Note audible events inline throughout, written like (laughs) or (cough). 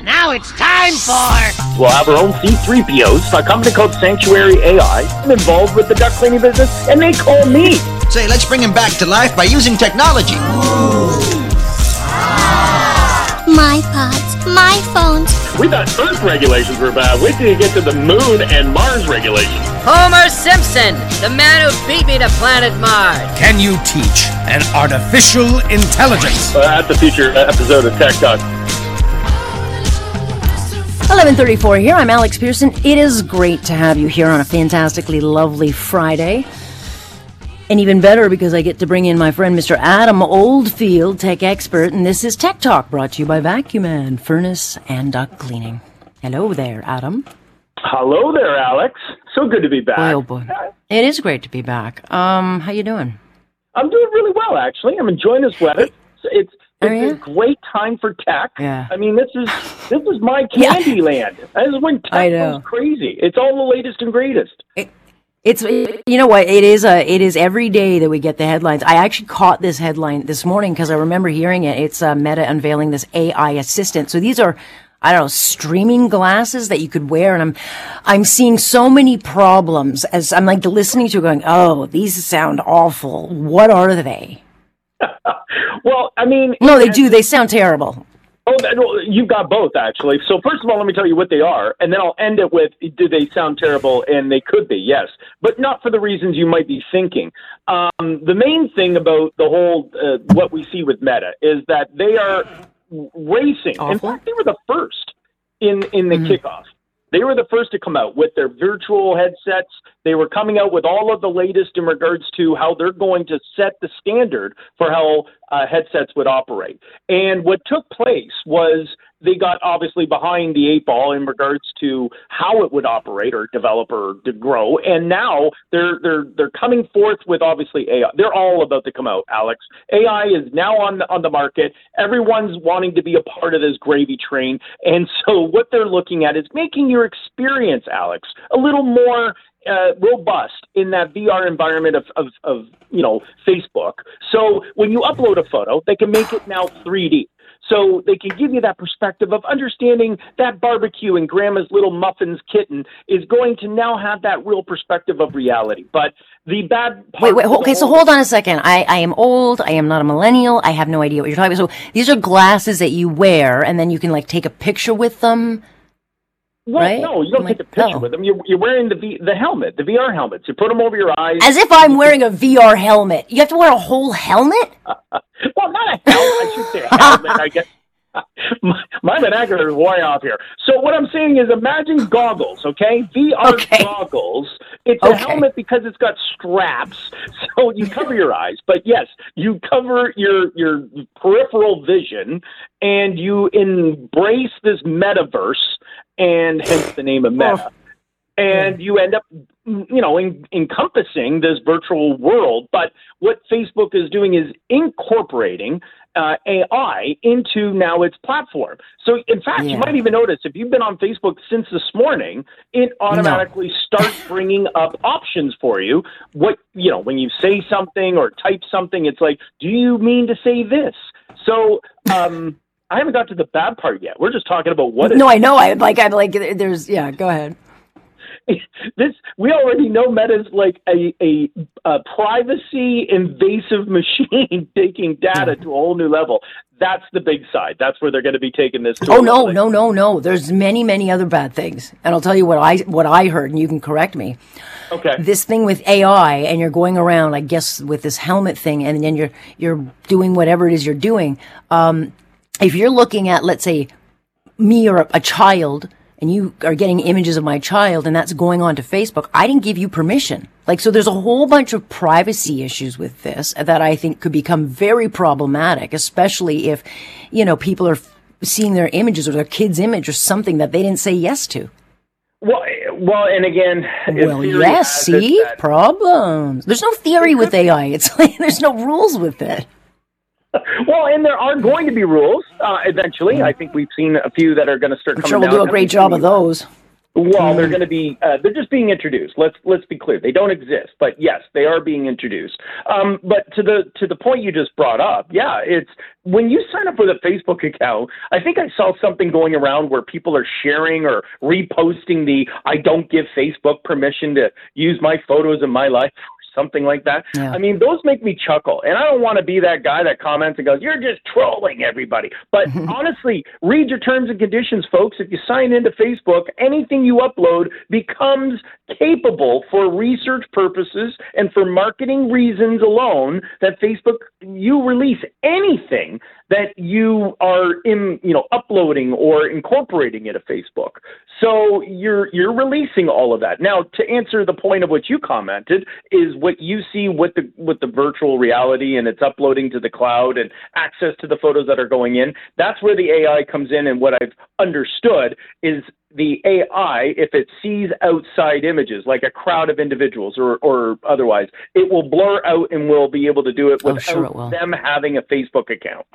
Now it's time for. We'll have our own C3POs, a company called Sanctuary AI. I'm involved with the duct cleaning business, and they call me. Say, let's bring him back to life by using technology. My pods, my phones. We thought Earth regulations were bad. Wait till you get to the moon and Mars regulations. Homer Simpson, the man who beat me to planet Mars. Can you teach an artificial intelligence? Uh, that's a future episode of Tech Talk. 1134 here. I'm Alex Pearson. It is great to have you here on a fantastically lovely Friday. And even better because I get to bring in my friend Mr. Adam Oldfield, tech expert, and this is Tech Talk brought to you by Vacuum Vacuman, Furnace and Duct Cleaning. Hello there, Adam. Hello there, Alex. So good to be back. Boy, oh boy. It is great to be back. Um, how you doing? I'm doing really well, actually. I'm enjoying this weather. It's it's a great time for tech. Yeah. I mean, this is (sighs) this is my Yeah. candy land. This is when tech goes crazy. It's all the latest and greatest. It's you know what it is. A, it is every day that we get the headlines. I actually caught this headline this morning because I remember hearing it. It's uh, Meta unveiling this AI assistant. So these are I don't know streaming glasses that you could wear, and I'm I'm seeing so many problems as I'm like listening to it going, oh, these sound awful. What are they? (laughs) Well, I mean, No, they do. They sound terrible. Oh, well, you've got both actually. So first of all, let me tell you what they are, and then I'll end it with: Do they sound terrible? And they could be, yes, but not for the reasons you might be thinking. Um, the main thing about the whole uh, what we see with Meta is that they are racing. In fact, they were the first in in the kickoff. They were the first to come out with their virtual headsets. They were coming out with all of the latest in regards to how they're going to set the standard for how uh, headsets would operate. And what took place was they got obviously behind the eight ball in regards to how it would operate or develop or to grow. And now they're they're they're coming forth with obviously AI. They're all about to come out, Alex. AI is now on the, on the market. Everyone's wanting to be a part of this gravy train. And so what they're looking at is making your experience, Alex, a little more uh, robust in that VR environment of, of, of, you know, Facebook. So when you upload a photo, they can make it now 3D. So they can give you that perspective of understanding that barbecue and grandma's little muffins kitten is going to now have that real perspective of reality. But the bad part Wait, wait. Okay, so hold on a second. I, I am old. I am not a millennial. I have no idea what you're talking about. So these are glasses that you wear, and then you can like take a picture with them. Well, right? no, you don't I'm take like, a picture oh. with them. You're, you're wearing the v, the helmet, the VR helmets. You put them over your eyes. As if I'm wearing a VR helmet. You have to wear a whole helmet? (laughs) Well, not a helmet. I should say a helmet. I guess. (laughs) My, my vernacular is way off here. So what I'm saying is, imagine goggles, okay? VR Okay. goggles. It's a helmet because it's got straps, (laughs) so you cover your eyes. But yes, you cover your your peripheral vision, and you embrace this metaverse, and hence the name of Meta. and you end up you know en- encompassing this virtual world. But what facebook is doing is incorporating uh, ai into now its platform. So in fact you might even notice if you've been on facebook since this morning it automatically starts bringing up options for you. What you know when you say something or type something it's like do you mean to say this? So um I haven't got to the bad part yet. We're just talking about what. No, I know. I like. I'm like. There's. Yeah. Go ahead. (laughs) this we already know Meta's like a, a, a privacy invasive (laughs) machine (laughs) taking data to a whole new level. That's the big side. That's where they're going to be taking this. Oh no, no, no, no. There's many, many other bad things, and I'll tell you what I what I heard, and you can correct me. Okay. This thing with AI, and you're going around, I guess, with this helmet thing, and then you're you're doing whatever it is you're doing. Um, if you're looking at, let's say, me or a, a child, and you are getting images of my child, and that's going on to Facebook, I didn't give you permission. Like, so there's a whole bunch of privacy issues with this that I think could become very problematic, especially if, you know, people are seeing their images or their kid's image or something that they didn't say yes to. Well, well, and again, well, yes. See, problems. There's no theory with AI. It's like (laughs) there's no rules with it. (laughs) Well, and there are going to be rules uh, eventually. I think we've seen a few that are going to start. I'm coming sure we'll do a great job of those. Well, they're going to be uh, they're just being introduced. Let's let's be clear. They don't exist, but yes, they are being introduced. Um, but to the to the point you just brought up, yeah, it's when you sign up for the Facebook account. I think I saw something going around where people are sharing or reposting the "I don't give Facebook permission to use my photos in my life." Something like that. Yeah. I mean, those make me chuckle. And I don't want to be that guy that comments and goes, you're just trolling everybody. But (laughs) honestly, read your terms and conditions, folks. If you sign into Facebook, anything you upload becomes capable for research purposes and for marketing reasons alone that Facebook, you release anything that you are in, you know, uploading or incorporating into Facebook. So you're you're releasing all of that. Now, to answer the point of what you commented is what you see with the with the virtual reality and it's uploading to the cloud and access to the photos that are going in. That's where the AI comes in and what I've understood is the AI, if it sees outside images, like a crowd of individuals or, or otherwise, it will blur out and will be able to do it without oh, sure it them having a Facebook account.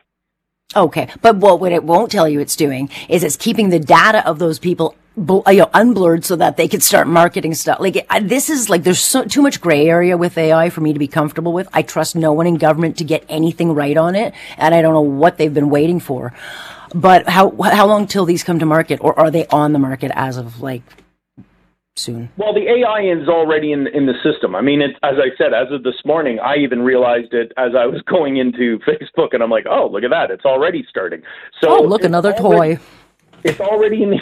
Okay, but what, what it won't tell you it's doing is it's keeping the data of those people uh, you know, unblurred so that they could start marketing stuff. Like this is like there's so, too much gray area with AI for me to be comfortable with. I trust no one in government to get anything right on it, and I don't know what they've been waiting for. But how how long till these come to market, or are they on the market as of like soon? Well, the AI is already in in the system. I mean, it, as I said, as of this morning, I even realized it as I was (laughs) going into Facebook, and I'm like, oh, look at that, it's already starting. So, oh, look, another already, toy. It's already in. The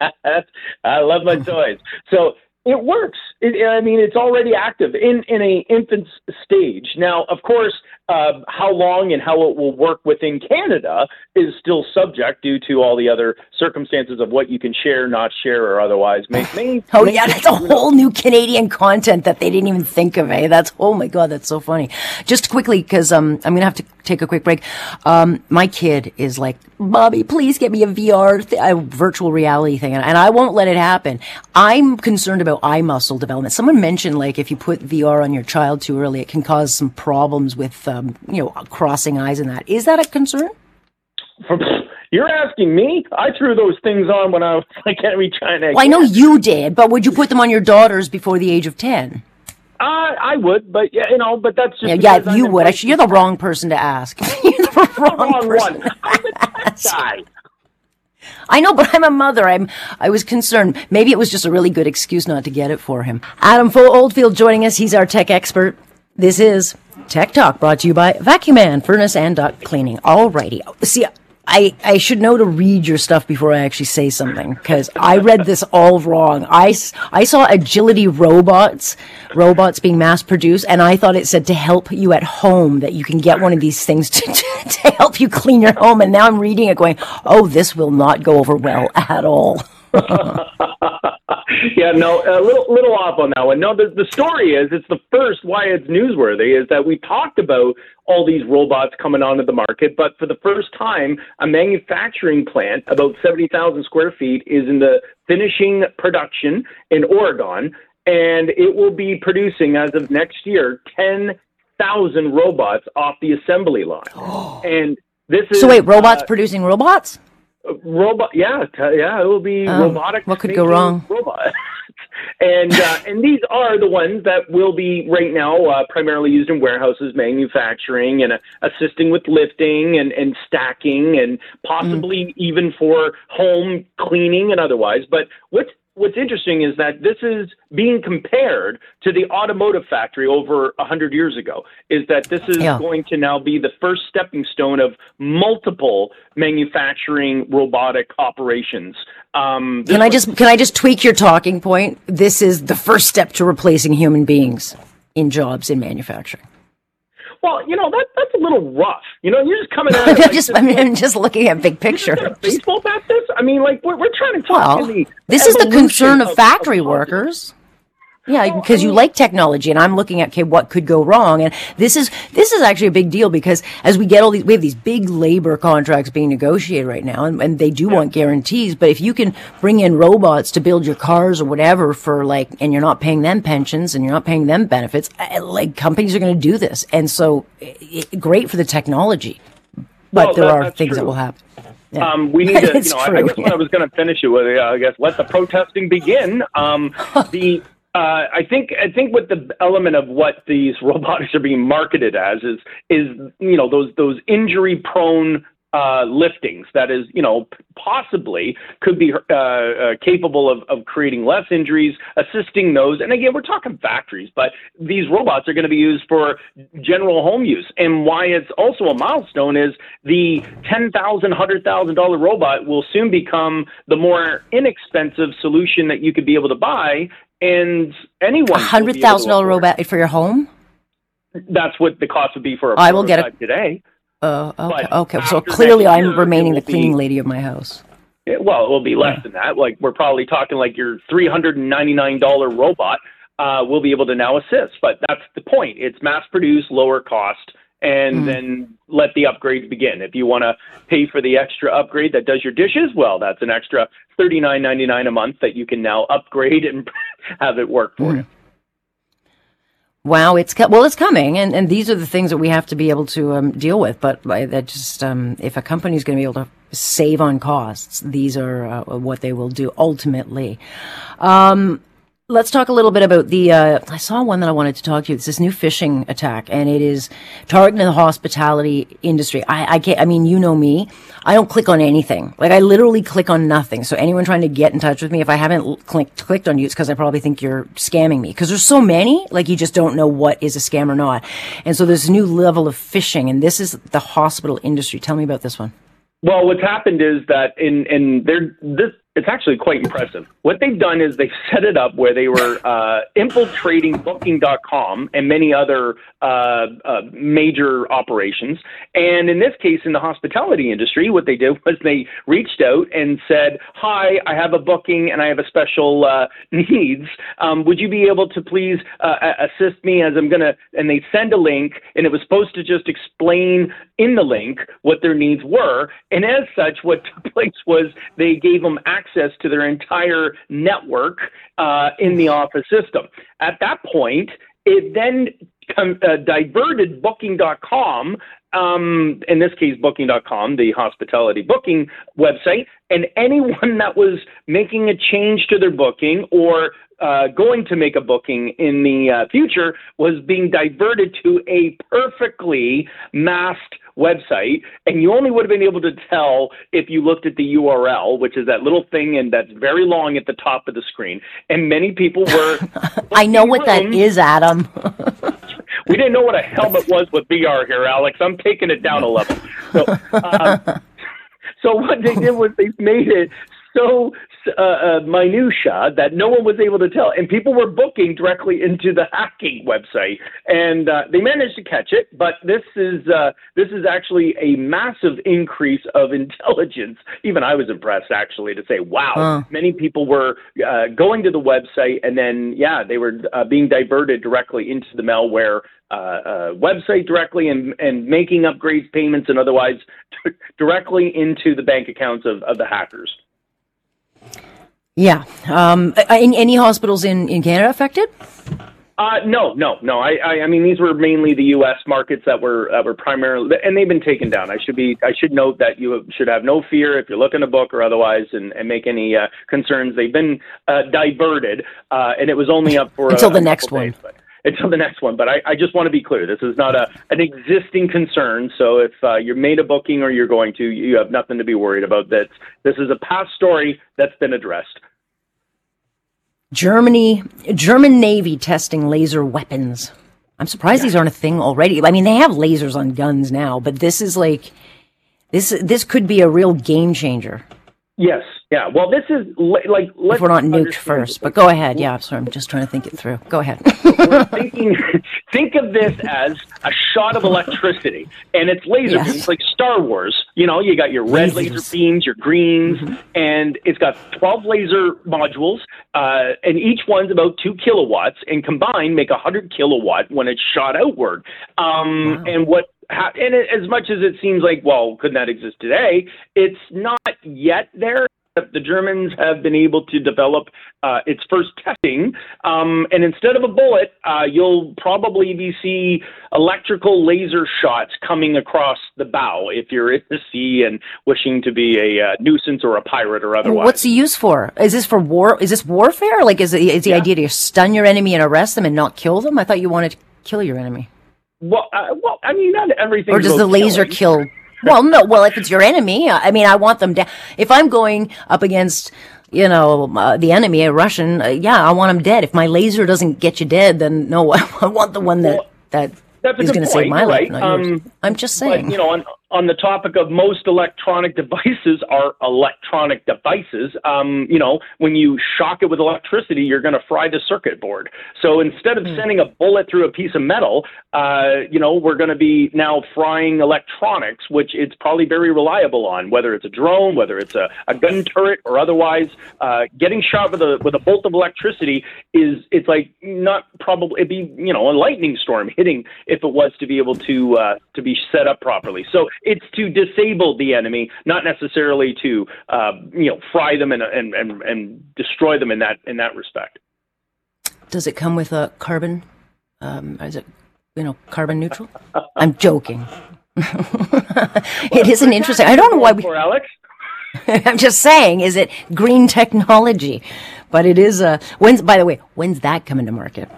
(laughs) I love my (laughs) toys. So it works. It, I mean, it's already active in in a infant stage. Now, of course, uh, how long and how it will work within Canada is still subject due to all the other circumstances of what you can share, not share, or otherwise. May, may, (sighs) oh may, yeah, that's a whole new Canadian content that they didn't even think of. Eh? That's oh my god, that's so funny. Just quickly, because um, I'm gonna have to take a quick break. Um, my kid is like, Bobby, please get me a VR, th- a virtual reality thing, and, and I won't let it happen. I'm concerned about eye muscle development. Someone mentioned like if you put VR on your child too early, it can cause some problems with. Um, you know, crossing eyes and that. Is that a concern? You're asking me? I threw those things on when I was (laughs) like every China. Well, I know you did, but would you put them on your daughters before the age of ten? Uh, I would, but yeah, you know, but that's just yeah, yeah you would. Actually, you're the wrong person to ask. (laughs) you're the wrong, wrong one. I'm a tech guy. I know, (laughs) but I'm a mother. I'm. I was concerned. Maybe it was just a really good excuse not to get it for him. Adam Oldfield joining us. He's our tech expert. This is Tech Talk brought to you by Vacuman Furnace and Duct Cleaning. Alrighty. See, I, I should know to read your stuff before I actually say something because I read this all wrong. I, I saw agility robots, robots being mass produced, and I thought it said to help you at home that you can get one of these things to, (laughs) to, to help you clean your home. And now I'm reading it going, oh, this will not go over well at all. (laughs) (laughs) yeah, no, a little little off on that one. No, the the story is it's the first why it's newsworthy is that we talked about all these robots coming onto the market, but for the first time, a manufacturing plant about seventy thousand square feet is in the finishing production in Oregon, and it will be producing as of next year ten thousand robots off the assembly line. oh. (gasps) and this is so wait, robots uh, producing robots? Robot yeah t- yeah it will be um, robotic what could go wrong? robot (laughs) and uh, and these are the ones that will be right now uh, primarily used in warehouses manufacturing and uh, assisting with lifting and, and stacking and possibly mm. even for home cleaning and otherwise. But what's what's interesting is that this is being compared to the automotive factory over 100 years ago is that this is yeah. going to now be the first stepping stone of multiple manufacturing robotic operations. Um, can i just can i just tweak your talking point? This is the first step to replacing human beings in jobs in manufacturing well, you know that that's a little rough. You know, you're just coming out. (laughs) Of, like, just, I mean, I'm just looking at big picture. Baseball bat this? I mean, like we're we're trying to talk. Well, this is the concern of, of factory of, workers. Yeah, because you like technology, and I'm looking at okay, what could go wrong, and this is this is actually a big deal because as we get all these, we have these big labor contracts being negotiated right now, and, and they do want guarantees. But if you can bring in robots to build your cars or whatever for like, and you're not paying them pensions and you're not paying them benefits, uh, like companies are going to do this, and so it, great for the technology. But Well, there that- are things that will happen. Yeah. Um, we need to, (laughs) you know, I, I true, guess what I was going to finish it with, uh, I guess, let the protesting begin. Um, (laughs) the, uh, I think, I think what the element of what these (laughs) robotics are being marketed as is, is, you know, those, those injury prone, uh, liftings that is, you know, possibly could be, uh, uh, capable of, of creating less injuries, assisting those. And again, we're talking factories, but these robots are going to be used for general home use. And why it's also a milestone is the ten thousand, hundred thousand dollar robot will soon become the more inexpensive solution that you could be able to buy, and anyone A will be hundred thousand dollar robot for your home. That's what the cost would be for a I will get it today. Uh, okay, okay. So clearly, next I'm remaining the will be- cleaning lady of my house. It- well, it will be less than that. Like we're probably talking like your three hundred and ninety nine dollar robot uh, will be able to now assist. But that's the point. It's mass produced, lower cost, and then let the upgrades begin. If you want to pay for the extra upgrade that does your dishes, well, that's an extra thirty nine ninety nine a month that you can now upgrade and (laughs) have it work for you. Wow, it's well, it's coming, and, and these are the things that we have to be able to um, deal with. But uh, that just um, if a company is going to be able to save on costs, these are uh, what they will do ultimately. Um, let's talk a little bit about the. Uh, I saw one that I wanted to talk to you. It's this new phishing attack, and it is targeting the hospitality industry. I, I can't. I mean, you know me. I don't click on anything. Like I literally click on nothing. So anyone trying to get in touch with me, if I haven't clicked clicked on you, it's because I probably think you're scamming me. Because there's so many, like you just don't know what is a scam or not. And so there's a new level of phishing, and this is the hospital industry. Tell me about this one. Well, what's happened is that in in their this it's actually quite impressive. What they've done is they've set it up where they were (laughs) uh, infiltrating Booking.com and many other uh, uh, major operations. And in this case, in the hospitality industry, what they did was they reached out and said, "Hi, I have a booking and I have a special uh, (laughs) needs. Um, would you be able to please uh, assist me as I'm gonna?" And they send a link, and it was supposed to just explain in the link what their needs were. And as such, what (laughs) took place was they gave them access to their entire network uh, in the office system. At that point, it then uh, diverted Booking.com, um, in this case, Booking.com, the hospitality booking website, and anyone that was making a change to their booking or uh, going to make a booking in the uh, future was being diverted to a perfectly masked website, and you only would have been able to tell if you looked at the URL, which is that little thing and that's very long at the top of the screen. And many people were. (laughs) I know what that is, Adam. (laughs) We didn't know what a helmet was with VR here, Alex. I'm taking it down a level. So, um, (laughs) so what they did was they made it so uh, uh, minutia that no one was able to tell, and people were booking directly into the hacking website, and uh, they managed to catch it. But this is uh, this is actually a massive increase of (laughs) intelligence. Even I was impressed actually to say, wow, many people were uh, going to the website, and then yeah, they were uh, being diverted directly into the malware website directly and, and making upgrades payments and otherwise (laughs) directly into the bank accounts of, of the hackers. Yeah. Um, any, hospitals in, in Canada affected? Uh, no, no, no. I, I, I mean, these were mainly the U.S. markets that were that were primarily, and they've been taken down. I should be, I should note that you should have no fear if you're looking to book or otherwise, and, and make any uh, concerns. They've been uh, diverted, uh, and it was only up for Until a, the a next one. days, but- until the next one. But I, I just want to be clear: this is not a an existing concern. So if uh, you're made a booking or you're going to, you have nothing to be worried about. That this is a past story that's been addressed. Germany, German Navy testing laser weapons. I'm surprised these aren't a thing already. I mean, they have lasers on guns now, but this is like, this, this could be a real game changer. Yes, Yeah, well, this is li- like let's if we're not nuked first. this. But go ahead. Yeah, sorry, I'm just trying to think it through. Go ahead. Thinking, think of this as a shot of electricity, and it's laser Yes. beams like Star Wars. You know, you got your red Lasers. laser beams, your greens, Mm-hmm. and it's got 12 laser modules, uh, and each one's about two kilowatts, and combined make a 100 kilowatt when it's shot outward. Um, And what and as much as it seems like, well, couldn't that exist today? It's not yet there. The Germans have been able to develop uh, its first testing, um, and instead of a bullet, uh, you'll probably be see electrical laser shots coming across the bow if you're in the sea and wishing to be a uh, nuisance or a pirate or otherwise. What's the use for? Is this for war? Is this warfare? Like, is, it, is the idea to stun your enemy and arrest them and not kill them? I thought you wanted to kill your enemy. well, uh, well, I mean, not everything. Or does the laser kill? Well, no. Well, if it's your enemy, I mean, I want them down. If I'm going up against, you know, uh, the enemy, a Russian, uh, yeah, I want them dead. If my laser doesn't get you dead, then no, (laughs) I want the one that that's is going to save my life, right? yours. Um, I'm just But saying. you know, on on the topic of most electronic devices are electronic devices. Um, you know, when you shock it with electricity, you're going to fry the circuit board. So instead of Hmm. sending a bullet through a piece of metal, uh, you know, we're going to be now frying electronics, which it's probably very reliable on, whether it's a drone, whether it's a, a gun turret, or otherwise. Uh, getting shot with a with a bolt of electricity is it's like not probably it'd be you know a lightning storm hitting if it was to be able to uh, to be set up properly. So it's to disable the enemy, not necessarily to uh, you know fry them and, and and and destroy them in that in that respect. Does it come with a carbon? Um, is it you know carbon neutral? (laughs) I'm joking. (laughs) it isn't interesting. I don't know why we. For Alex. (laughs) I'm just saying, is it green technology? But it is a. When's by the way, when's that coming to market?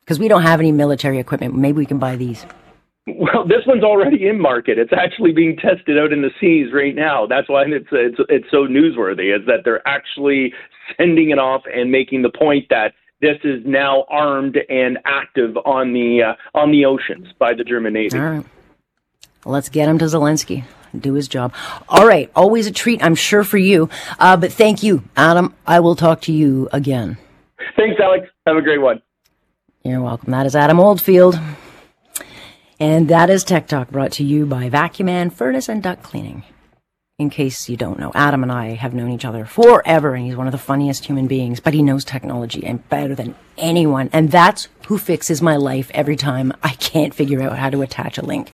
Because we don't have any military equipment. Maybe we can buy these. Well, this one's already in market. It's actually being tested out in the seas right now. That's why it's it's it's so newsworthy. Is that they're actually sending it off and making the point that this is now armed and active on the uh, on the oceans by the German Navy. All right. Well, let's get him to Zelensky. Do his job. All right. Always a treat, I'm sure, for you. Uh, but thank you, Adam. I will talk to you again. Thanks, Alex. Have a great one. You're welcome. That is Adam Oldfield. And that is Tech Talk brought to you by Vacuman Furnace and Duct Cleaning. In case you don't know, Adam and I have known each other forever, and he's one of the funniest human beings, but he knows technology and better than anyone. And that's who fixes my life every time I can't figure out how to attach a link.